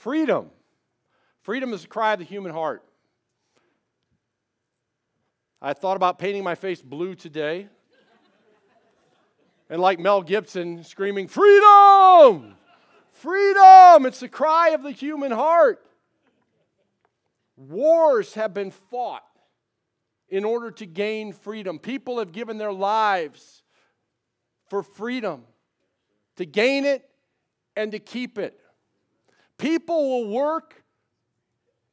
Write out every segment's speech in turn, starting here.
Freedom. Freedom is the cry of the human heart. I thought about painting my face blue today. And like Mel Gibson screaming, Freedom! Freedom! It's the cry of the human heart. Wars have been fought in order to gain freedom. People have given their lives for freedom, to gain it and to keep it. People will work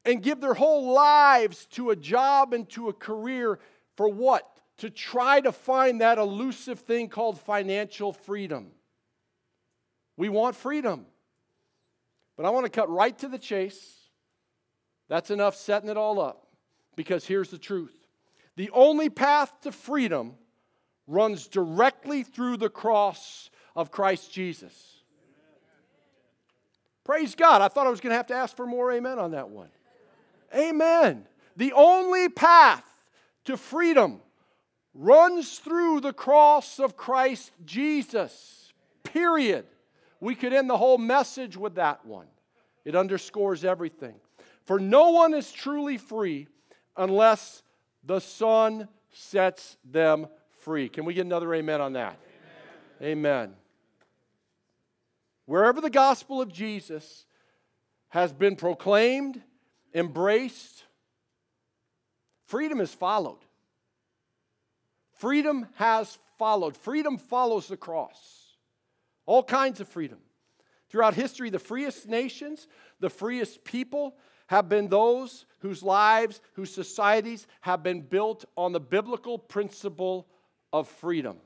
and give their whole lives to a job and to a career for what? To try to find that elusive thing called financial freedom. We want freedom. But I want to cut right to the chase. That's enough setting it all up. Because here's the truth the only path to freedom runs directly through the cross of Christ Jesus. Praise God. I thought I was going to have to ask for more amen on that one. Amen. The only path to freedom runs through the cross of Christ Jesus. Period. We could end the whole message with that one. It underscores everything. For no one is truly free unless the Son sets them free. Can we get another amen on that? Amen. amen. Wherever the gospel of Jesus has been proclaimed, embraced, freedom is followed. Freedom has followed. Freedom follows the cross. All kinds of freedom. Throughout history, the freest nations, the freest people have been those whose lives, whose societies have been built on the biblical principle of freedom.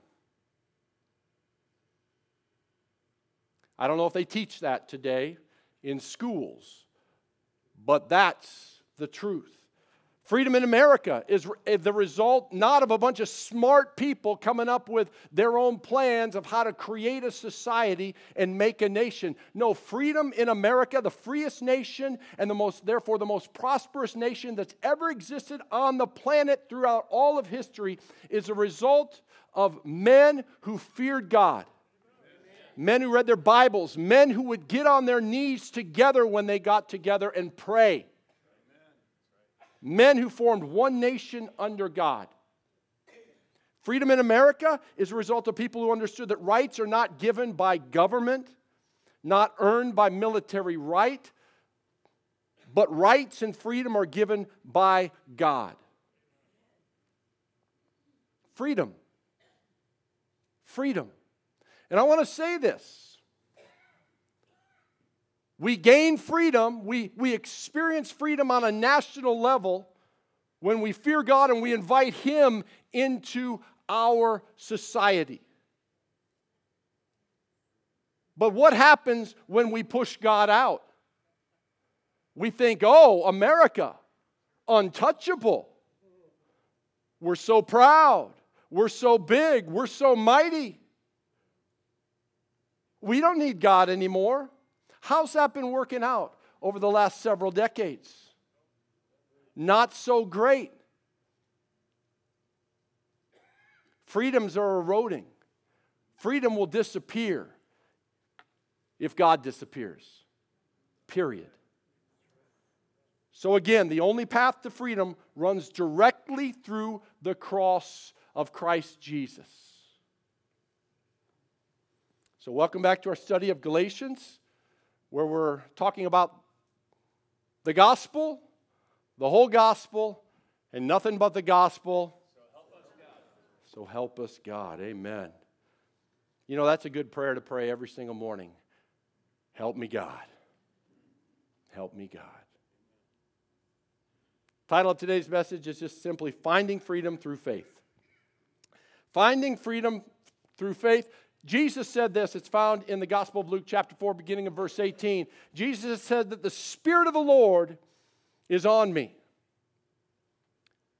I don't know if they teach that today in schools, but that's the truth. Freedom in America is eh, the result not of a bunch of smart people coming up with their own plans of how to create a society and make a nation. No, freedom in America, the freest nation and the most therefore the most prosperous nation that's ever existed on the planet throughout all of history is a result of men who feared God. Men who read their Bibles, men who would get on their knees together when they got together and pray men who formed one nation under God. Freedom in America is a result of people who understood that rights are not given by government, not earned by military right, but rights and freedom are given by God. Freedom. Freedom. And I want to say this we gain freedom, we, we experience freedom on a national level when we fear God and we invite Him into our society. But what happens when we push God out? We think, oh, America, untouchable. We're so proud. We're so big. We're so mighty. We don't need God anymore. How's that been working out over the last several decades? Not so great. Freedoms are eroding. Freedom will disappear if God disappears. Period. So, again, the only path to freedom runs directly through the cross of Christ Jesus. So, welcome back to our study of Galatians where we're talking about the gospel, the whole gospel, and nothing but the gospel. So help us, God. So help us God. Amen. You know, that's a good prayer to pray every single morning. Help me, God. Help me, God. Title of today's message is just simply Finding Freedom Through Faith. Finding freedom through faith. Jesus said this, it's found in the Gospel of Luke, chapter 4, beginning of verse 18. Jesus said that the Spirit of the Lord is on me.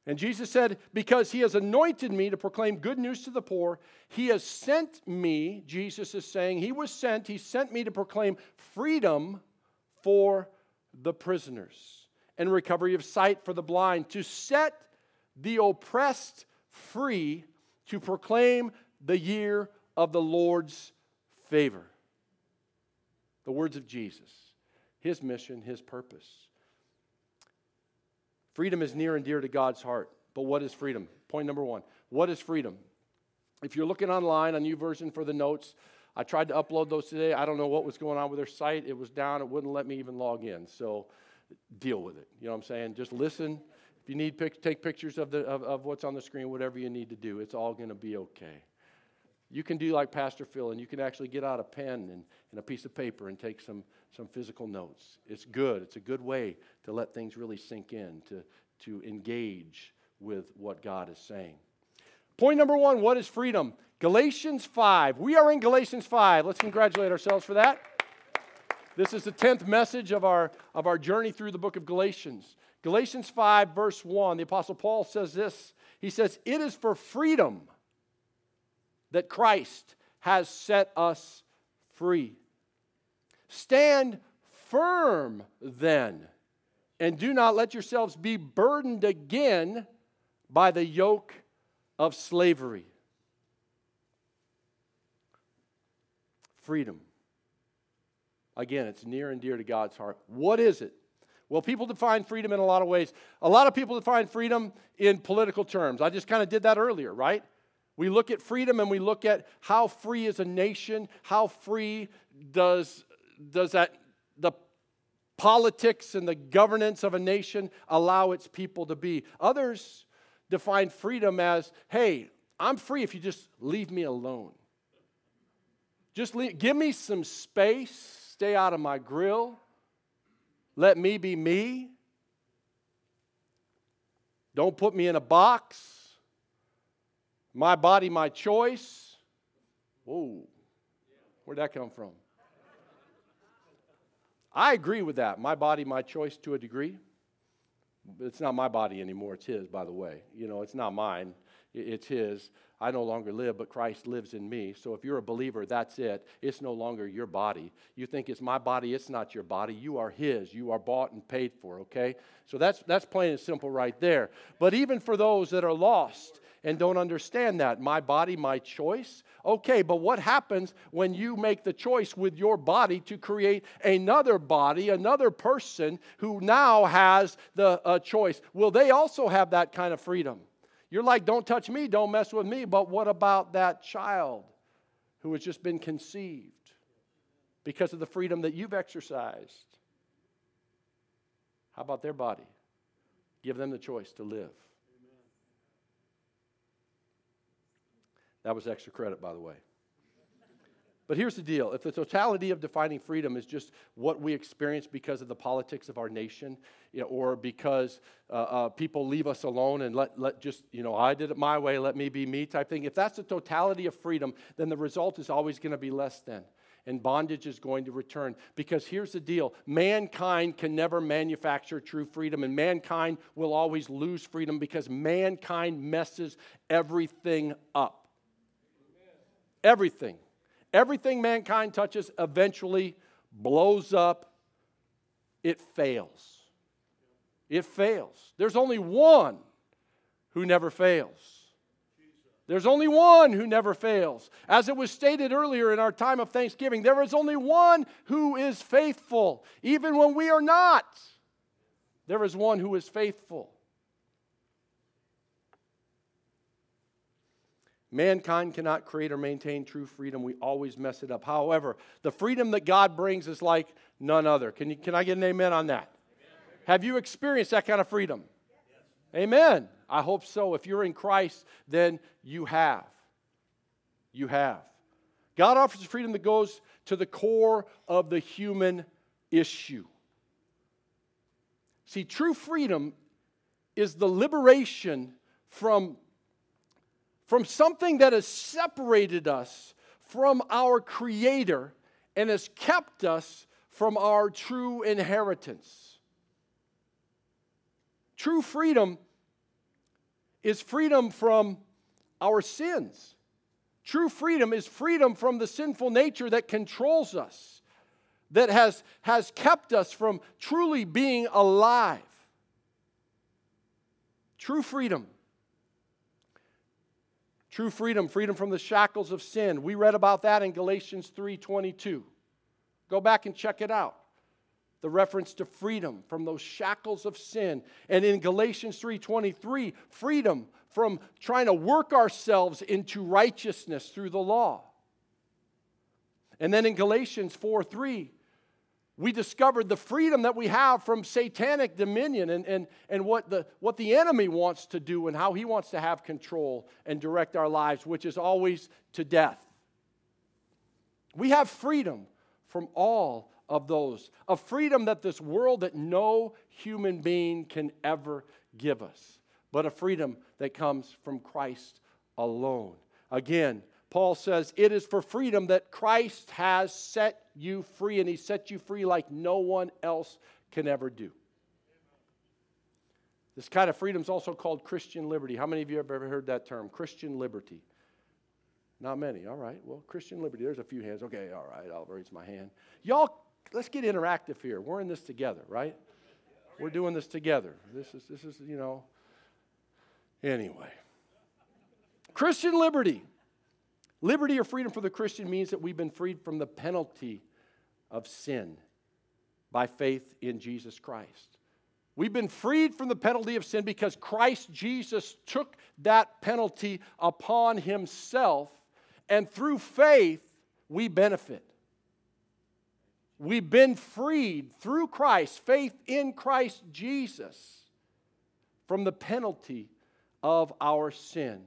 And Jesus said, Because he has anointed me to proclaim good news to the poor, he has sent me, Jesus is saying, he was sent, he sent me to proclaim freedom for the prisoners and recovery of sight for the blind, to set the oppressed free, to proclaim the year of the Lord's favor. The words of Jesus. His mission, His purpose. Freedom is near and dear to God's heart. But what is freedom? Point number one What is freedom? If you're looking online on version for the notes, I tried to upload those today. I don't know what was going on with their site. It was down. It wouldn't let me even log in. So deal with it. You know what I'm saying? Just listen. If you need pic- take pictures of, the, of, of what's on the screen, whatever you need to do, it's all going to be okay. You can do like Pastor Phil, and you can actually get out a pen and, and a piece of paper and take some, some physical notes. It's good. It's a good way to let things really sink in, to, to engage with what God is saying. Point number one what is freedom? Galatians 5. We are in Galatians 5. Let's congratulate ourselves for that. This is the 10th message of our, of our journey through the book of Galatians. Galatians 5, verse 1, the Apostle Paul says this He says, It is for freedom that Christ has set us free. Stand firm then, and do not let yourselves be burdened again by the yoke of slavery. Freedom. Again, it's near and dear to God's heart. What is it? Well, people define freedom in a lot of ways. A lot of people define freedom in political terms. I just kind of did that earlier, right? We look at freedom and we look at how free is a nation, how free does, does that the politics and the governance of a nation allow its people to be. Others define freedom as, hey, I'm free if you just leave me alone. Just leave, give me some space Stay out of my grill. Let me be me. Don't put me in a box. My body, my choice. Whoa, where'd that come from? I agree with that. My body, my choice to a degree. It's not my body anymore. It's his, by the way. You know, it's not mine, it's his. I no longer live, but Christ lives in me. So if you're a believer, that's it. It's no longer your body. You think it's my body, it's not your body. You are His. You are bought and paid for, okay? So that's, that's plain and simple right there. But even for those that are lost, and don't understand that. My body, my choice. Okay, but what happens when you make the choice with your body to create another body, another person who now has the uh, choice? Will they also have that kind of freedom? You're like, don't touch me, don't mess with me. But what about that child who has just been conceived because of the freedom that you've exercised? How about their body? Give them the choice to live. That was extra credit, by the way. But here's the deal if the totality of defining freedom is just what we experience because of the politics of our nation, you know, or because uh, uh, people leave us alone and let, let just, you know, I did it my way, let me be me type thing, if that's the totality of freedom, then the result is always going to be less than. And bondage is going to return. Because here's the deal mankind can never manufacture true freedom, and mankind will always lose freedom because mankind messes everything up. Everything. Everything mankind touches eventually blows up, it fails. It fails. There's only one who never fails. There's only one who never fails. As it was stated earlier in our time of thanksgiving, there is only one who is faithful, even when we are not. There is one who is faithful. Mankind cannot create or maintain true freedom. We always mess it up. However, the freedom that God brings is like none other. Can, you, can I get an amen on that? Amen. Have you experienced that kind of freedom? Yes. Amen. I hope so. If you're in Christ, then you have. You have. God offers a freedom that goes to the core of the human issue. See, true freedom is the liberation from from something that has separated us from our Creator and has kept us from our true inheritance. True freedom is freedom from our sins. True freedom is freedom from the sinful nature that controls us, that has, has kept us from truly being alive. True freedom True freedom, freedom from the shackles of sin. We read about that in Galatians 3:22. Go back and check it out. the reference to freedom from those shackles of sin. And in Galatians 3:23, freedom from trying to work ourselves into righteousness through the law. And then in Galatians 4:3, we discovered the freedom that we have from satanic dominion and, and, and what, the, what the enemy wants to do and how he wants to have control and direct our lives, which is always to death. We have freedom from all of those, a freedom that this world that no human being can ever give us, but a freedom that comes from Christ alone. Again, Paul says, It is for freedom that Christ has set you free, and he set you free like no one else can ever do. This kind of freedom is also called Christian liberty. How many of you have ever heard that term, Christian liberty? Not many. All right. Well, Christian liberty. There's a few hands. Okay. All right. I'll raise my hand. Y'all, let's get interactive here. We're in this together, right? We're doing this together. This is this is you know. Anyway, Christian liberty. Liberty or freedom for the Christian means that we've been freed from the penalty of sin by faith in Jesus Christ. We've been freed from the penalty of sin because Christ Jesus took that penalty upon himself, and through faith, we benefit. We've been freed through Christ, faith in Christ Jesus, from the penalty of our sin.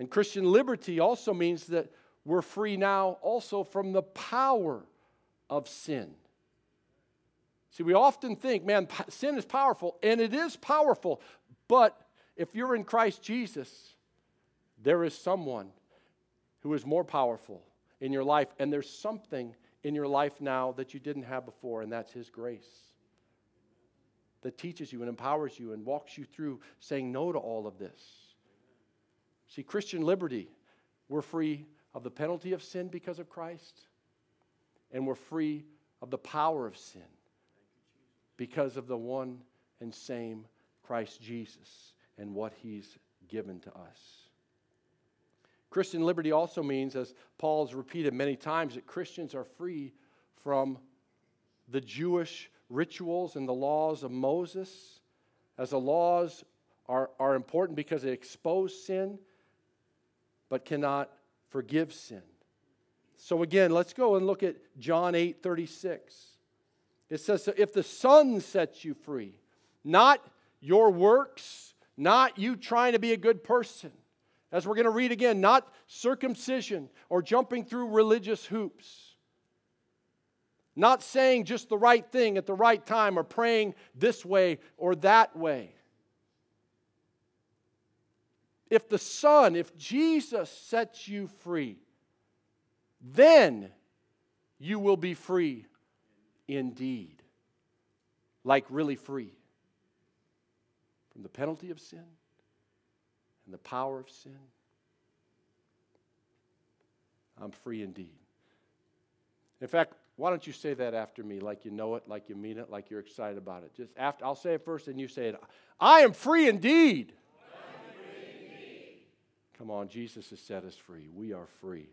And Christian liberty also means that we're free now also from the power of sin. See, we often think, man, sin is powerful, and it is powerful. But if you're in Christ Jesus, there is someone who is more powerful in your life, and there's something in your life now that you didn't have before, and that's His grace that teaches you and empowers you and walks you through saying no to all of this. See, Christian liberty, we're free of the penalty of sin because of Christ, and we're free of the power of sin because of the one and same Christ Jesus and what he's given to us. Christian liberty also means, as Paul has repeated many times, that Christians are free from the Jewish rituals and the laws of Moses, as the laws are, are important because they expose sin but cannot forgive sin. So again, let's go and look at John 8 36. It says, so If the Son sets you free, not your works, not you trying to be a good person, as we're going to read again, not circumcision or jumping through religious hoops, not saying just the right thing at the right time or praying this way or that way. If the Son, if Jesus sets you free, then you will be free indeed. Like really free from the penalty of sin and the power of sin. I'm free indeed. In fact, why don't you say that after me like you know it, like you mean it, like you're excited about it? Just after I'll say it first and you say it. I am free indeed. Come on, Jesus has set us free. We are free.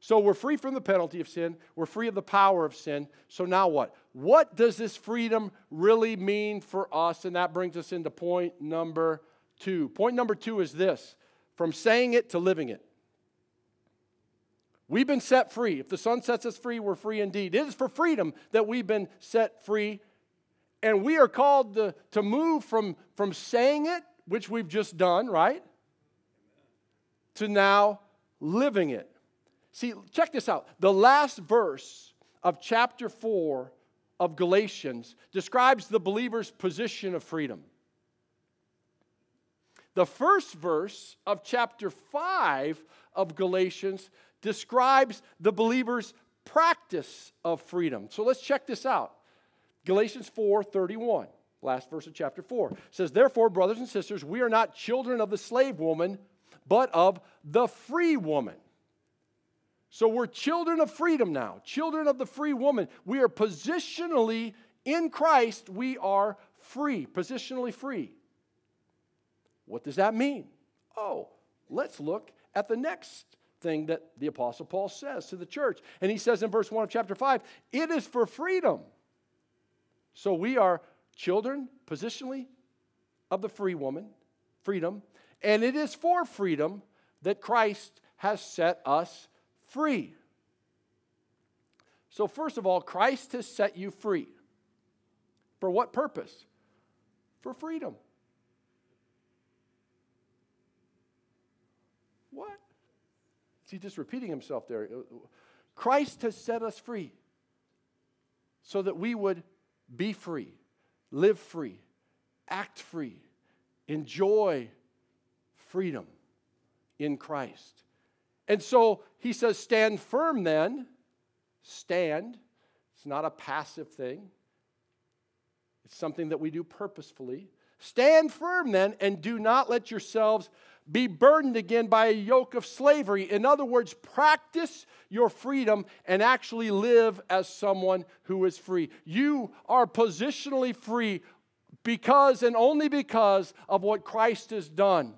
So we're free from the penalty of sin. We're free of the power of sin. So now what? What does this freedom really mean for us? And that brings us into point number two. Point number two is this from saying it to living it. We've been set free. If the Son sets us free, we're free indeed. It is for freedom that we've been set free. And we are called to, to move from, from saying it, which we've just done, right? To now living it. See, check this out. The last verse of chapter 4 of Galatians describes the believer's position of freedom. The first verse of chapter 5 of Galatians describes the believer's practice of freedom. So let's check this out. Galatians 4:31, last verse of chapter 4 says, "Therefore, brothers and sisters, we are not children of the slave woman, but of the free woman. So we're children of freedom now, children of the free woman. We are positionally in Christ, we are free, positionally free. What does that mean? Oh, let's look at the next thing that the Apostle Paul says to the church. And he says in verse 1 of chapter 5, it is for freedom. So we are children, positionally, of the free woman, freedom. And it is for freedom that Christ has set us free. So, first of all, Christ has set you free. For what purpose? For freedom. What? Is he just repeating himself there? Christ has set us free so that we would be free, live free, act free, enjoy freedom in Christ. And so he says, Stand firm then. Stand. It's not a passive thing, it's something that we do purposefully. Stand firm then, and do not let yourselves be burdened again by a yoke of slavery. In other words, practice your freedom and actually live as someone who is free. You are positionally free because and only because of what Christ has done.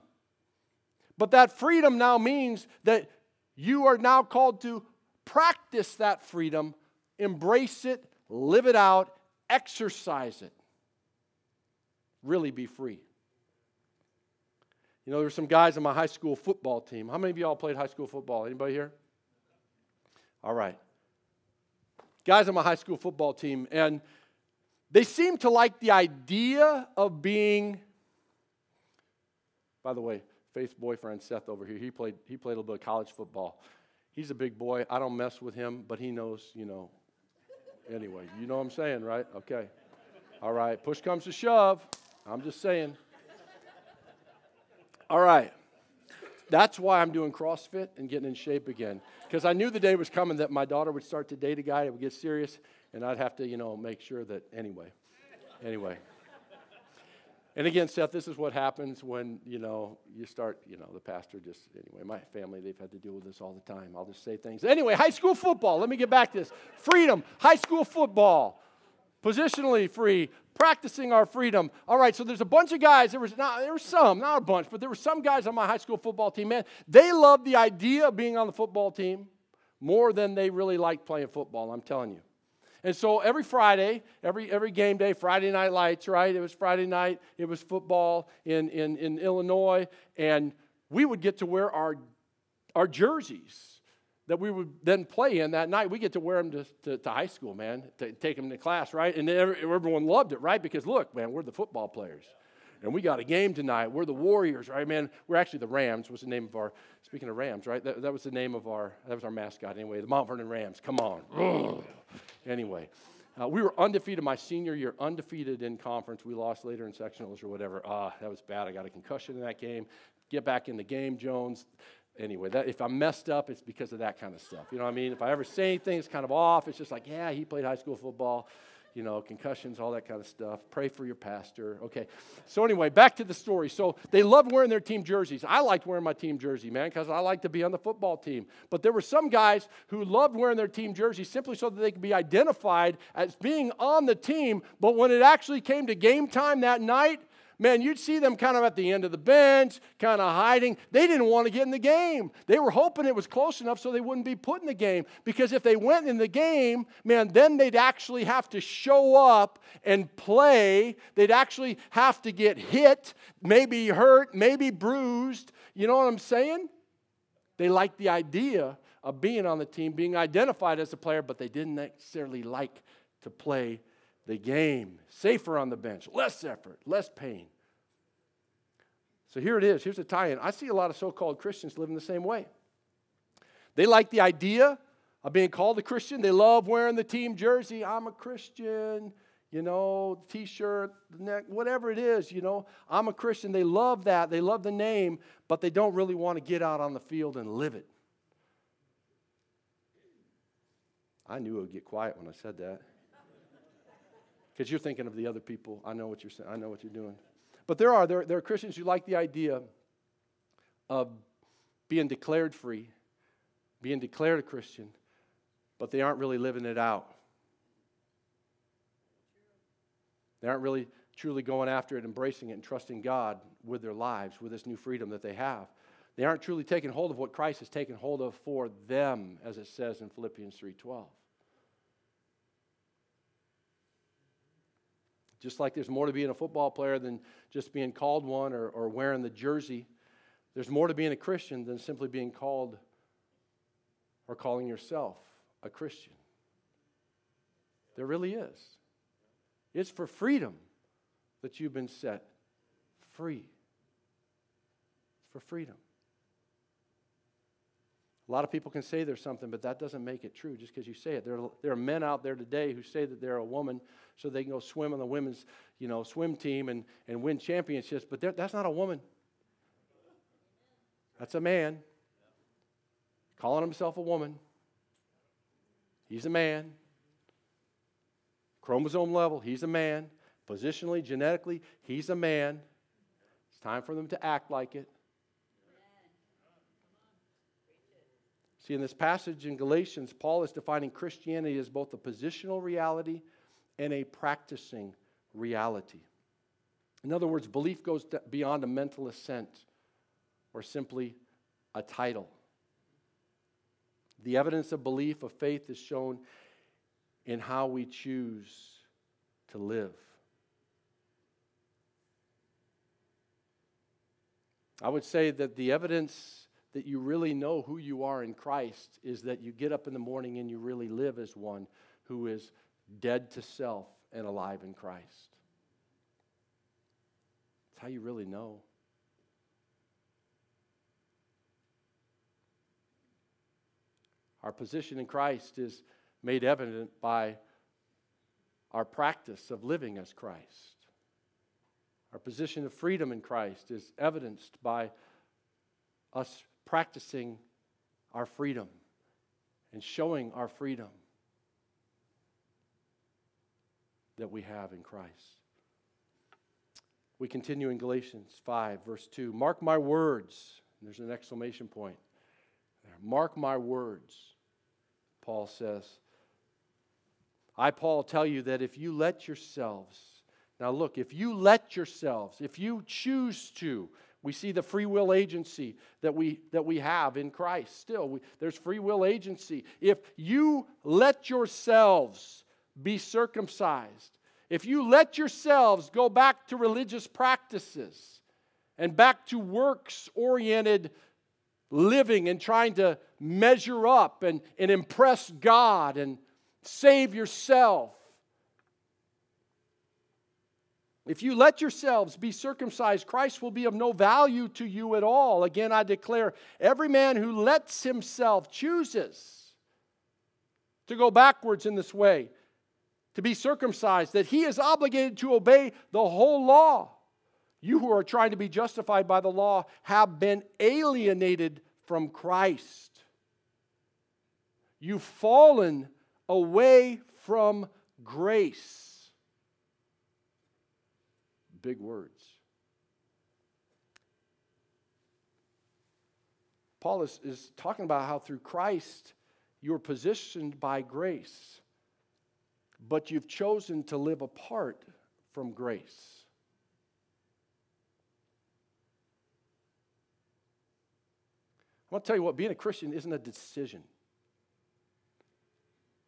But that freedom now means that you are now called to practice that freedom, embrace it, live it out, exercise it. Really be free. You know, there's some guys on my high school football team. How many of y'all played high school football? Anybody here? All right. Guys on my high school football team, and they seem to like the idea of being, by the way, Faith's boyfriend Seth over here, he played, he played a little bit of college football. He's a big boy. I don't mess with him, but he knows, you know. Anyway, you know what I'm saying, right? Okay. All right. Push comes to shove. I'm just saying. All right. That's why I'm doing CrossFit and getting in shape again. Because I knew the day was coming that my daughter would start to date a guy, it would get serious, and I'd have to, you know, make sure that, anyway. Anyway. And again, Seth, this is what happens when, you know, you start, you know, the pastor just, anyway, my family, they've had to deal with this all the time. I'll just say things. Anyway, high school football. Let me get back to this. Freedom, high school football. Positionally free, practicing our freedom. All right, so there's a bunch of guys. There was not, there were some, not a bunch, but there were some guys on my high school football team. Man, they loved the idea of being on the football team more than they really liked playing football. I'm telling you. And so every Friday, every, every game day, Friday night lights, right? It was Friday night, it was football in, in, in Illinois, and we would get to wear our, our jerseys that we would then play in that night. We get to wear them to, to, to high school, man, to take them to class, right? And everyone loved it, right? Because look, man, we're the football players and we got a game tonight. We're the Warriors, right, man? We're actually the Rams. Was the name of our? Speaking of Rams, right? That, that was the name of our. That was our mascot anyway. The Mount Vernon Rams. Come on. Anyway, uh, we were undefeated my senior year, undefeated in conference. We lost later in sectionals or whatever. Ah, that was bad. I got a concussion in that game. Get back in the game, Jones. Anyway, that, if I'm messed up, it's because of that kind of stuff. You know what I mean? If I ever say anything, it's kind of off. It's just like, yeah, he played high school football you know, concussions, all that kind of stuff. Pray for your pastor. Okay. So, anyway, back to the story. So, they loved wearing their team jerseys. I liked wearing my team jersey, man, because I like to be on the football team. But there were some guys who loved wearing their team jersey simply so that they could be identified as being on the team. But when it actually came to game time that night, man, you'd see them kind of at the end of the bench, kind of hiding. They didn't want to get in the game. They were hoping it was close enough so they wouldn't be put in the game. Because if they went in the game, man, then they'd actually have to show up and play. They'd actually have to get hit, maybe hurt, maybe bruised. You know what I'm saying? They liked the idea of being on the team, being identified as a player, but they didn't necessarily like to play the game. Safer on the bench, less effort, less pain. So here it is. Here's a tie in. I see a lot of so called Christians living the same way. They like the idea of being called a Christian. They love wearing the team jersey. I'm a Christian, you know, t shirt, neck, whatever it is, you know. I'm a Christian. They love that. They love the name, but they don't really want to get out on the field and live it. I knew it would get quiet when I said that because you're thinking of the other people. I know what you're saying. I know what you're doing. But there are there, there are Christians who like the idea of being declared free, being declared a Christian, but they aren't really living it out. They aren't really truly going after it, embracing it, and trusting God with their lives, with this new freedom that they have. They aren't truly taking hold of what Christ has taken hold of for them, as it says in Philippians 3:12. Just like there's more to being a football player than just being called one or, or wearing the jersey, there's more to being a Christian than simply being called or calling yourself a Christian. There really is. It's for freedom that you've been set free. It's for freedom. A lot of people can say there's something, but that doesn't make it true just because you say it. There are, there are men out there today who say that they're a woman so they can go swim on the women's you know, swim team and, and win championships, but that's not a woman. That's a man calling himself a woman. He's a man. Chromosome level, he's a man. Positionally, genetically, he's a man. It's time for them to act like it. See, in this passage in Galatians, Paul is defining Christianity as both a positional reality and a practicing reality. In other words, belief goes beyond a mental assent or simply a title. The evidence of belief, of faith, is shown in how we choose to live. I would say that the evidence that you really know who you are in Christ is that you get up in the morning and you really live as one who is dead to self and alive in Christ. It's how you really know. Our position in Christ is made evident by our practice of living as Christ. Our position of freedom in Christ is evidenced by us practicing our freedom and showing our freedom that we have in Christ. We continue in Galatians 5, verse 2. Mark my words. There's an exclamation point there. Mark my words, Paul says. I, Paul, tell you that if you let yourselves, now look, if you let yourselves, if you choose to, we see the free will agency that we, that we have in Christ still. We, there's free will agency. If you let yourselves be circumcised, if you let yourselves go back to religious practices and back to works oriented living and trying to measure up and, and impress God and save yourself, If you let yourselves be circumcised, Christ will be of no value to you at all. Again, I declare every man who lets himself chooses to go backwards in this way, to be circumcised, that he is obligated to obey the whole law. You who are trying to be justified by the law have been alienated from Christ. You've fallen away from grace big words. Paul is, is talking about how through Christ you're positioned by grace, but you've chosen to live apart from grace. I want to tell you what, being a Christian isn't a decision,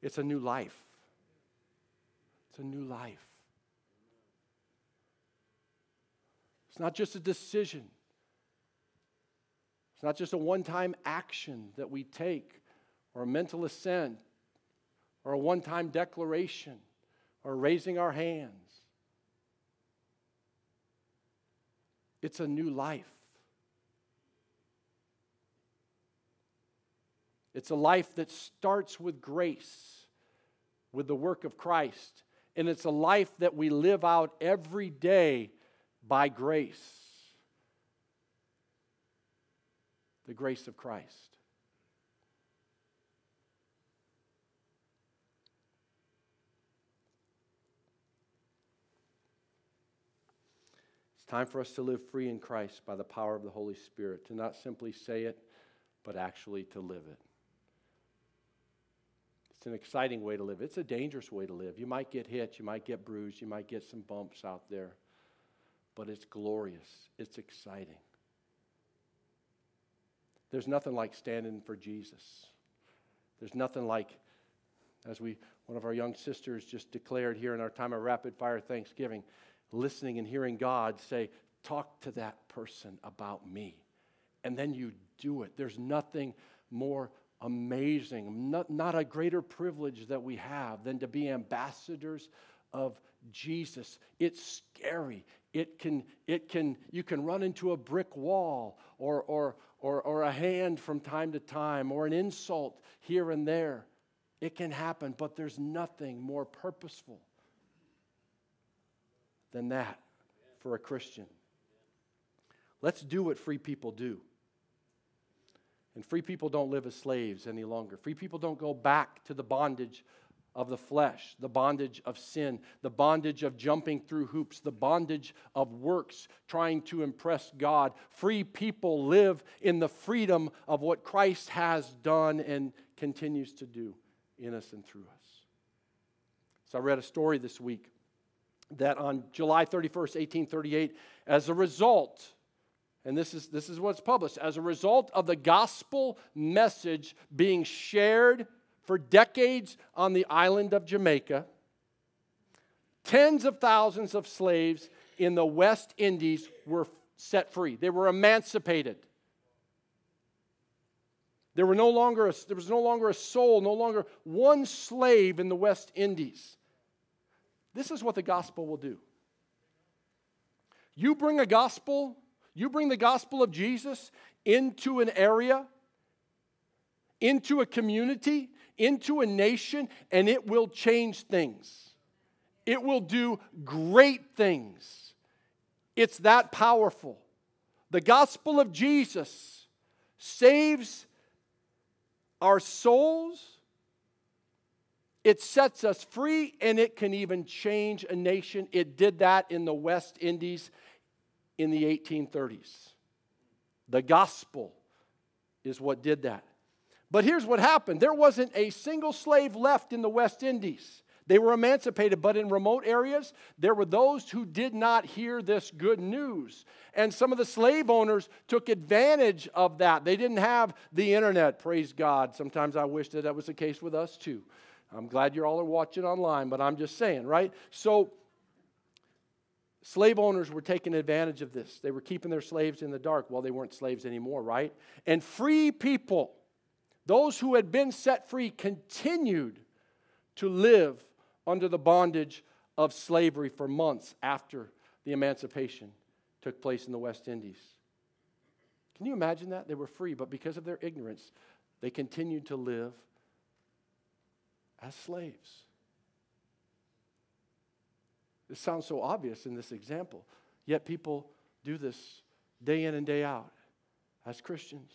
it's a new life. It's a new life. It's not just a decision, it's not just a one time action that we take or a mental assent or a one time declaration or raising our hands. It's a new life. It's a life that starts with grace, with the work of Christ. And it's a life that we live out every day by grace. The grace of Christ. It's time for us to live free in Christ by the power of the Holy Spirit, to not simply say it, but actually to live it. It's an exciting way to live. It's a dangerous way to live. You might get hit, you might get bruised, you might get some bumps out there but it's glorious, it's exciting. There's nothing like standing for Jesus. There's nothing like, as we one of our young sisters just declared here in our time of rapid fire Thanksgiving, listening and hearing God say, Talk to that person about me. And then you do it. There's nothing more amazing, not, not a greater privilege that we have than to be ambassadors of Jesus. It's scary. It can, it can, you can run into a brick wall or, or, or, or a hand from time to time or an insult here and there. It can happen, but there's nothing more purposeful than that for a Christian. Let's do what free people do. And free people don't live as slaves any longer. Free people don't go back to the bondage of the flesh, the bondage of sin, the bondage of jumping through hoops, the bondage of works, trying to impress God. Free people live in the freedom of what Christ has done and continues to do in us and through us. So I read a story this week that on July 31st, 1838, as a result, and this is, this is what's published, as a result of the gospel message being shared for decades on the island of Jamaica, tens of thousands of slaves in the West Indies were set free. They were emancipated. There, were no longer a, there was no longer a soul, no longer one slave in the West Indies. This is what the gospel will do. You bring a gospel, you bring the gospel of Jesus into an area, into a community, into a nation, and it will change things. It will do great things. It's that powerful. The gospel of Jesus saves our souls, it sets us free, and it can even change a nation. It did that in the West Indies in the 1830s. The gospel is what did that. But here's what happened there wasn't a single slave left in the West Indies. They were emancipated, but in remote areas, there were those who did not hear this good news. And some of the slave owners took advantage of that. They didn't have the internet, praise God. Sometimes I wish that that was the case with us too. I'm glad you all are watching online, but I'm just saying, right? So, slave owners were taking advantage of this. They were keeping their slaves in the dark. Well, they weren't slaves anymore, right? And free people those who had been set free continued to live under the bondage of slavery for months after the emancipation took place in the West Indies. Can you imagine that? They were free, but because of their ignorance, they continued to live as slaves. This sounds so obvious in this example, yet people do this day in and day out as Christians.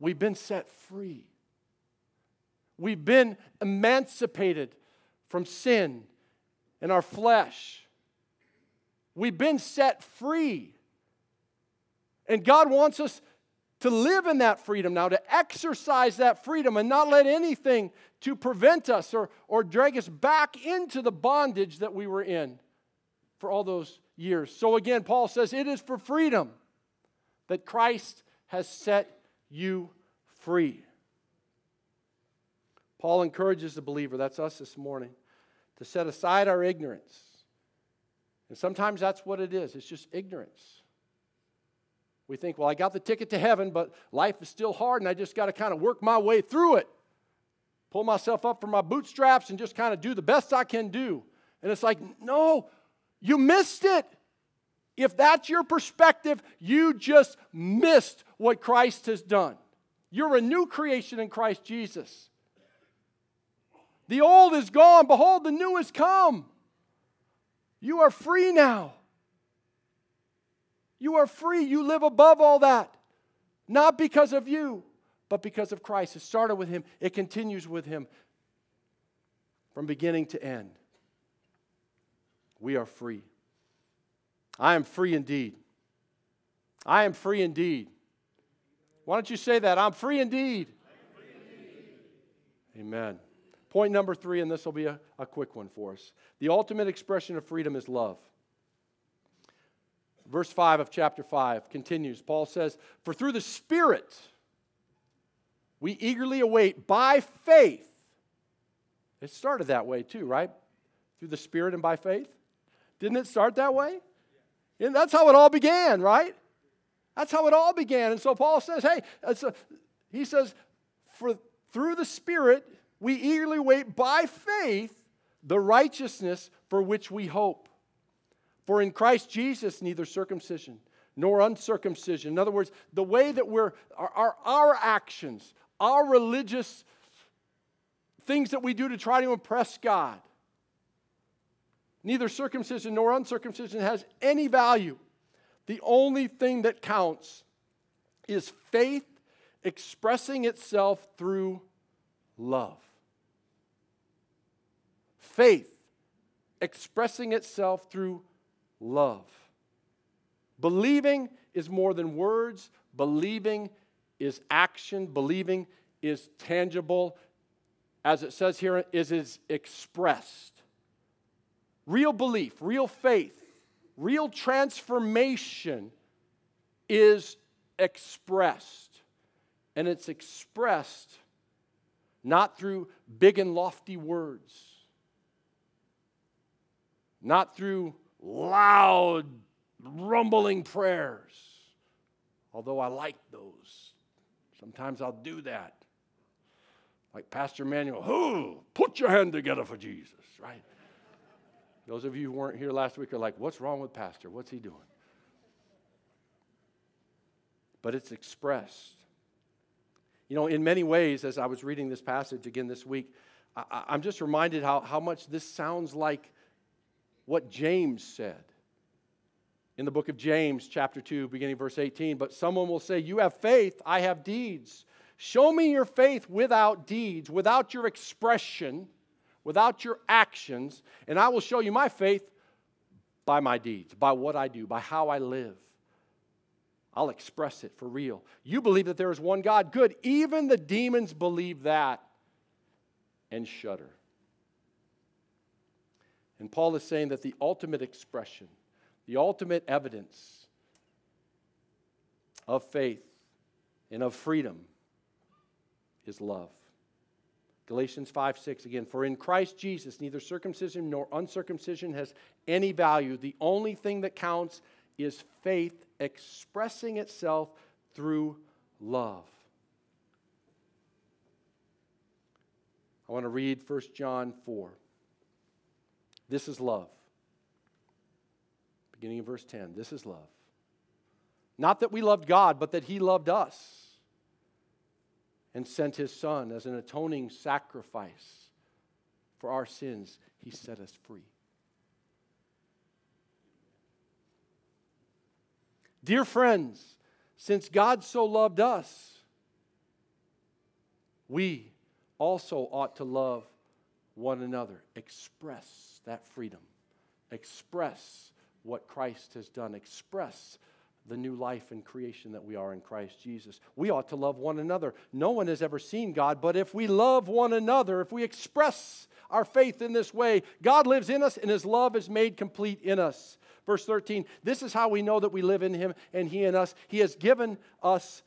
We've been set free. We've been emancipated from sin and our flesh. We've been set free. And God wants us to live in that freedom now, to exercise that freedom and not let anything to prevent us or, or drag us back into the bondage that we were in for all those years. So again, Paul says it is for freedom that Christ has set you free. Paul encourages the believer, that's us this morning, to set aside our ignorance. And sometimes that's what it is it's just ignorance. We think, well, I got the ticket to heaven, but life is still hard and I just got to kind of work my way through it. Pull myself up from my bootstraps and just kind of do the best I can do. And it's like, no, you missed it. If that's your perspective, you just missed what Christ has done. You're a new creation in Christ Jesus. The old is gone. Behold, the new has come. You are free now. You are free. You live above all that. Not because of you, but because of Christ. It started with Him, it continues with Him from beginning to end. We are free. I am free indeed. I am free indeed. Why don't you say that? I'm free indeed. Free indeed. Amen. Point number three, and this will be a, a quick one for us. The ultimate expression of freedom is love. Verse 5 of chapter 5 continues. Paul says, For through the Spirit we eagerly await by faith. It started that way too, right? Through the Spirit and by faith. Didn't it start that way? And that's how it all began, right? That's how it all began. And so Paul says, hey, a, he says, for through the Spirit we eagerly wait by faith the righteousness for which we hope. For in Christ Jesus, neither circumcision nor uncircumcision. In other words, the way that we're, our, our, our actions, our religious things that we do to try to impress God, neither circumcision nor uncircumcision has any value. The only thing that counts is faith expressing itself through love. Faith expressing itself through love. Believing is more than words, believing is action, believing is tangible. As it says here, is, is expressed. Real belief, real faith, real transformation is expressed. And it's expressed not through big and lofty words, not through loud, rumbling prayers, although I like those. Sometimes I'll do that. Like Pastor Manuel, who put your hand together for Jesus, right? Those of you who weren't here last week are like, what's wrong with Pastor? What's he doing? But it's expressed. You know, in many ways, as I was reading this passage again this week, I, am just reminded how, how much this sounds like what James said in the book of James, chapter 2, beginning verse 18. But someone will say, You have faith, I have deeds. Show me your faith without deeds, without your expression, without your actions, and I will show you my faith by my deeds, by what I do, by how I live. I'll express it for real. You believe that there is one God. Good. Even the demons believe that and shudder. And Paul is saying that the ultimate expression, the ultimate evidence of faith and of freedom is love. Galatians 5 6 again, for in Christ Jesus, neither circumcision nor uncircumcision has any value. The only thing that counts is faith expressing itself through love. I want to read 1 John 4. This is love. Beginning of verse 10. This is love. Not that we loved God, but that He loved us and sent His Son as an atoning sacrifice for our sins. He set us free. Dear friends, since God so loved us, we also ought to love one another. Express that freedom. Express what Christ has done. Express the new life and creation that we are in Christ Jesus. We ought to love one another. No one has ever seen God, but if we love one another, if we express our faith in this way, God lives in us and his love is made complete in us. Verse 13, this is how we know that we live in him and he in us. He has given us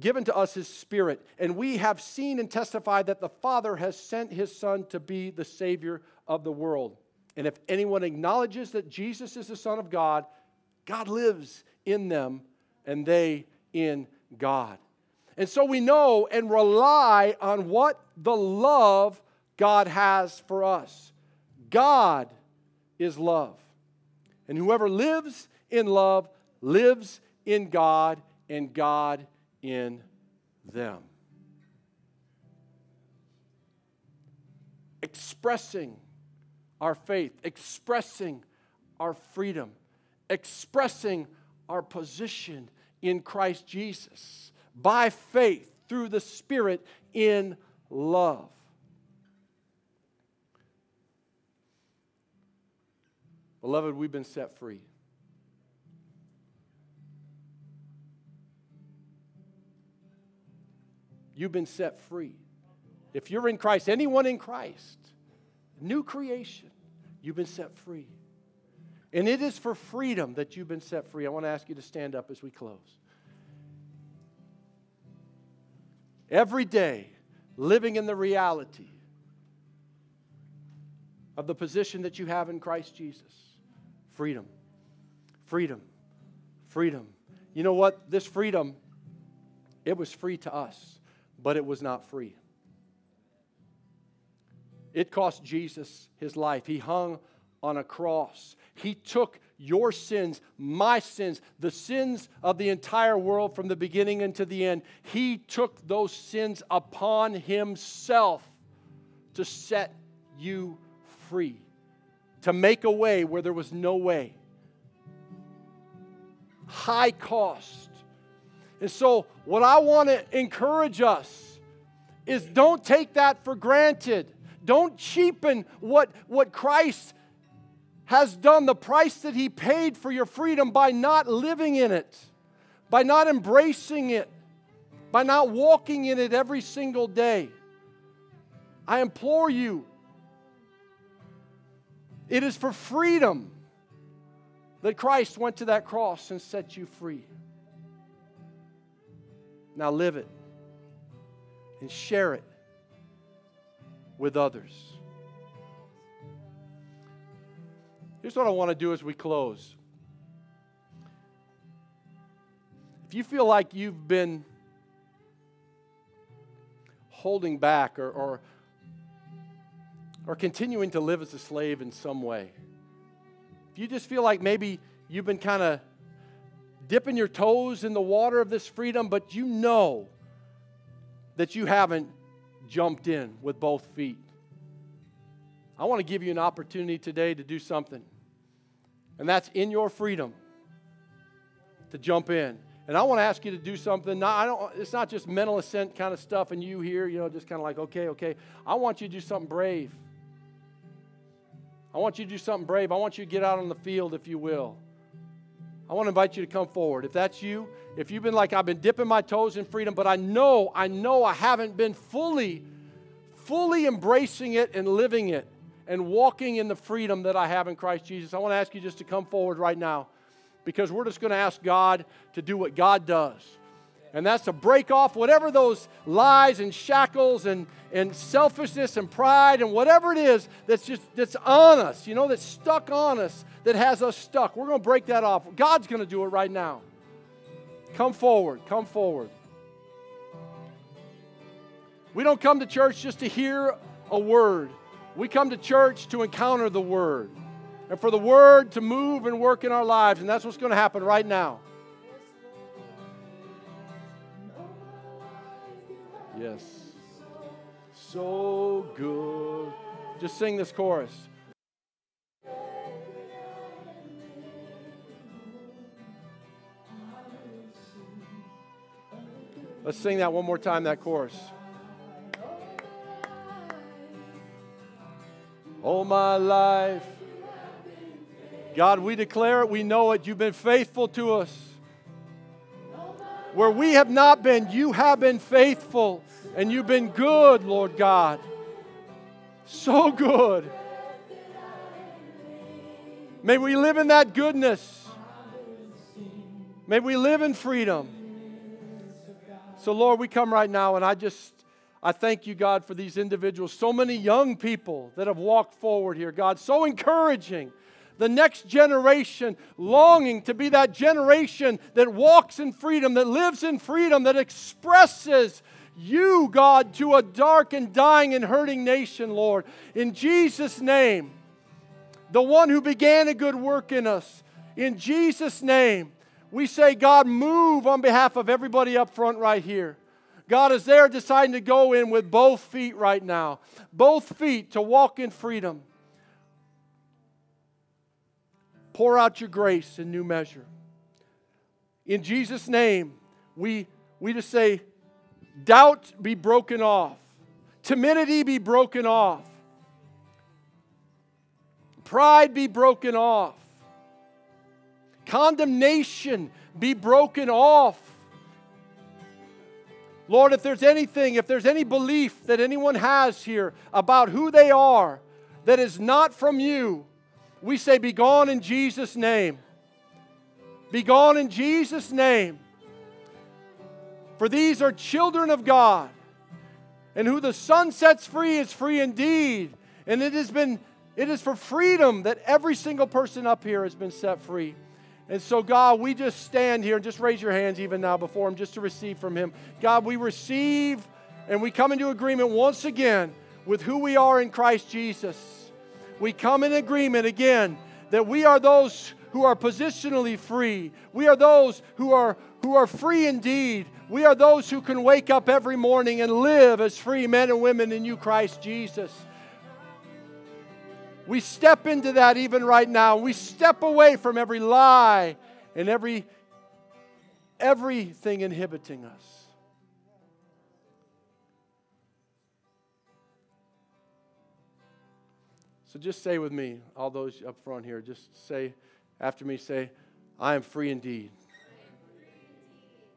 given to us his spirit and we have seen and testified that the father has sent his son to be the savior of the world and if anyone acknowledges that jesus is the son of god god lives in them and they in god. And so we know and rely on what the love god has for us. God is love. And whoever lives in love lives in God and God in them. Expressing our faith, expressing our freedom, expressing our position in Christ Jesus by faith through the Spirit in love. Beloved, we've been set free. You've been set free. If you're in Christ, anyone in Christ, new creation, you've been set free. And it is for freedom that you've been set free. I want to ask you to stand up as we close. Every day, living in the reality of the position that you have in Christ Jesus. Freedom, freedom, freedom. You know what? This freedom, it was free to us, but it was not free. It cost Jesus his life. He hung on a cross. He took your sins, my sins, the sins of the entire world from the beginning and to the end. He took those sins upon himself to set you free, to make a way where there was no way. High cost. And so, what I want to encourage us is don't take that for granted. Don't cheapen what, what Christ has done, the price that He paid for your freedom by not living in it, by not embracing it, by not walking in it every single day. I implore you, it is for freedom that Christ went to that cross and set you free. Now live it and share it with others. Here's what I want to do as we close. If you feel like you've been holding back or, or, or continuing to live as a slave in some way, if you just feel like maybe you've been kind of dipping your toes in the water of this freedom, but you know that you haven't jumped in with both feet. I want to give you an opportunity today to do something. And that's in your freedom to jump in. And I want to ask you to do something. Not, I don't, it's not just mental assent kind of stuff and you here, you know, just kind of like, okay, okay. I want you to do something brave. I want you to do something brave. I want you to get out on the field, if you will. I want to invite you to come forward. If that's you, if you've been like, I've been dipping my toes in freedom, but I know, I know I haven't been fully, fully embracing it and living it and walking in the freedom that I have in Christ Jesus, I want to ask you just to come forward right now because we're just going to ask God to do what God does. And that's to break off whatever those lies and shackles and, and selfishness and pride and whatever it is that's just that's on us, you know, that's stuck on us, that has us stuck. We're going to break that off. God's going to do it right now. Come forward, come forward. We don't come to church just to hear a word. We come to church to encounter the Word and for the Word to move and work in our lives. And that's what's going to happen right now. Yes. So good. Just sing this chorus. Let's sing that one more time, that chorus. All my life. God, we declare it, we know it. You've been faithful to us. Where we have not been, you have been faithful and you've been good, Lord God. So good. May we live in that goodness. May we live in freedom. So, Lord, we come right now and I just I thank you, God, for these individuals. So many young people that have walked forward here, God. So encouraging. The next generation longing to be that generation that walks in freedom, that lives in freedom, that expresses you, God, to a dark and dying and hurting nation, Lord. In Jesus' name, the one who began a good work in us, in Jesus' name, we say, God, move on behalf of everybody up front right here. God is there deciding to go in with both feet right now, both feet to walk in freedom. Pour out your grace in new measure. In Jesus' name, we, we just say, doubt be broken off, timidity be broken off, pride be broken off, condemnation be broken off. Lord, if there's anything, if there's any belief that anyone has here about who they are that is not from you, We say, Be gone in Jesus' name. Be gone in Jesus' name. For these are children of God, and who the Son sets free is free indeed. And it has been it is for freedom that every single person up here has been set free. And so, God, we just stand here and just raise your hands even now before Him just to receive from Him. God, we receive and we come into agreement once again with who we are in Christ Jesus. We come in agreement again that we are those who are positionally free. We are those who are, who are free indeed. We are those who can wake up every morning and live as free men and women in you, Christ Jesus. We step into that even right now. We step away from every lie and every everything inhibiting us. So just say with me, all those up front here, just say after me, say, I am free indeed.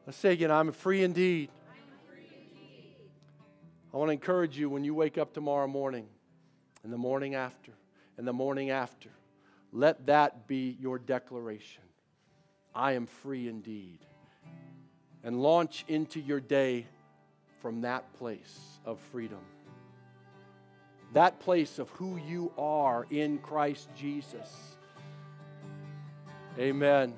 Let's say again, I'm free indeed. I want to encourage you when you wake up tomorrow morning, and the morning after, and the morning after, let that be your declaration. I am free indeed. And launch into your day from that place of freedom that place of who you are in Christ Jesus. Amen.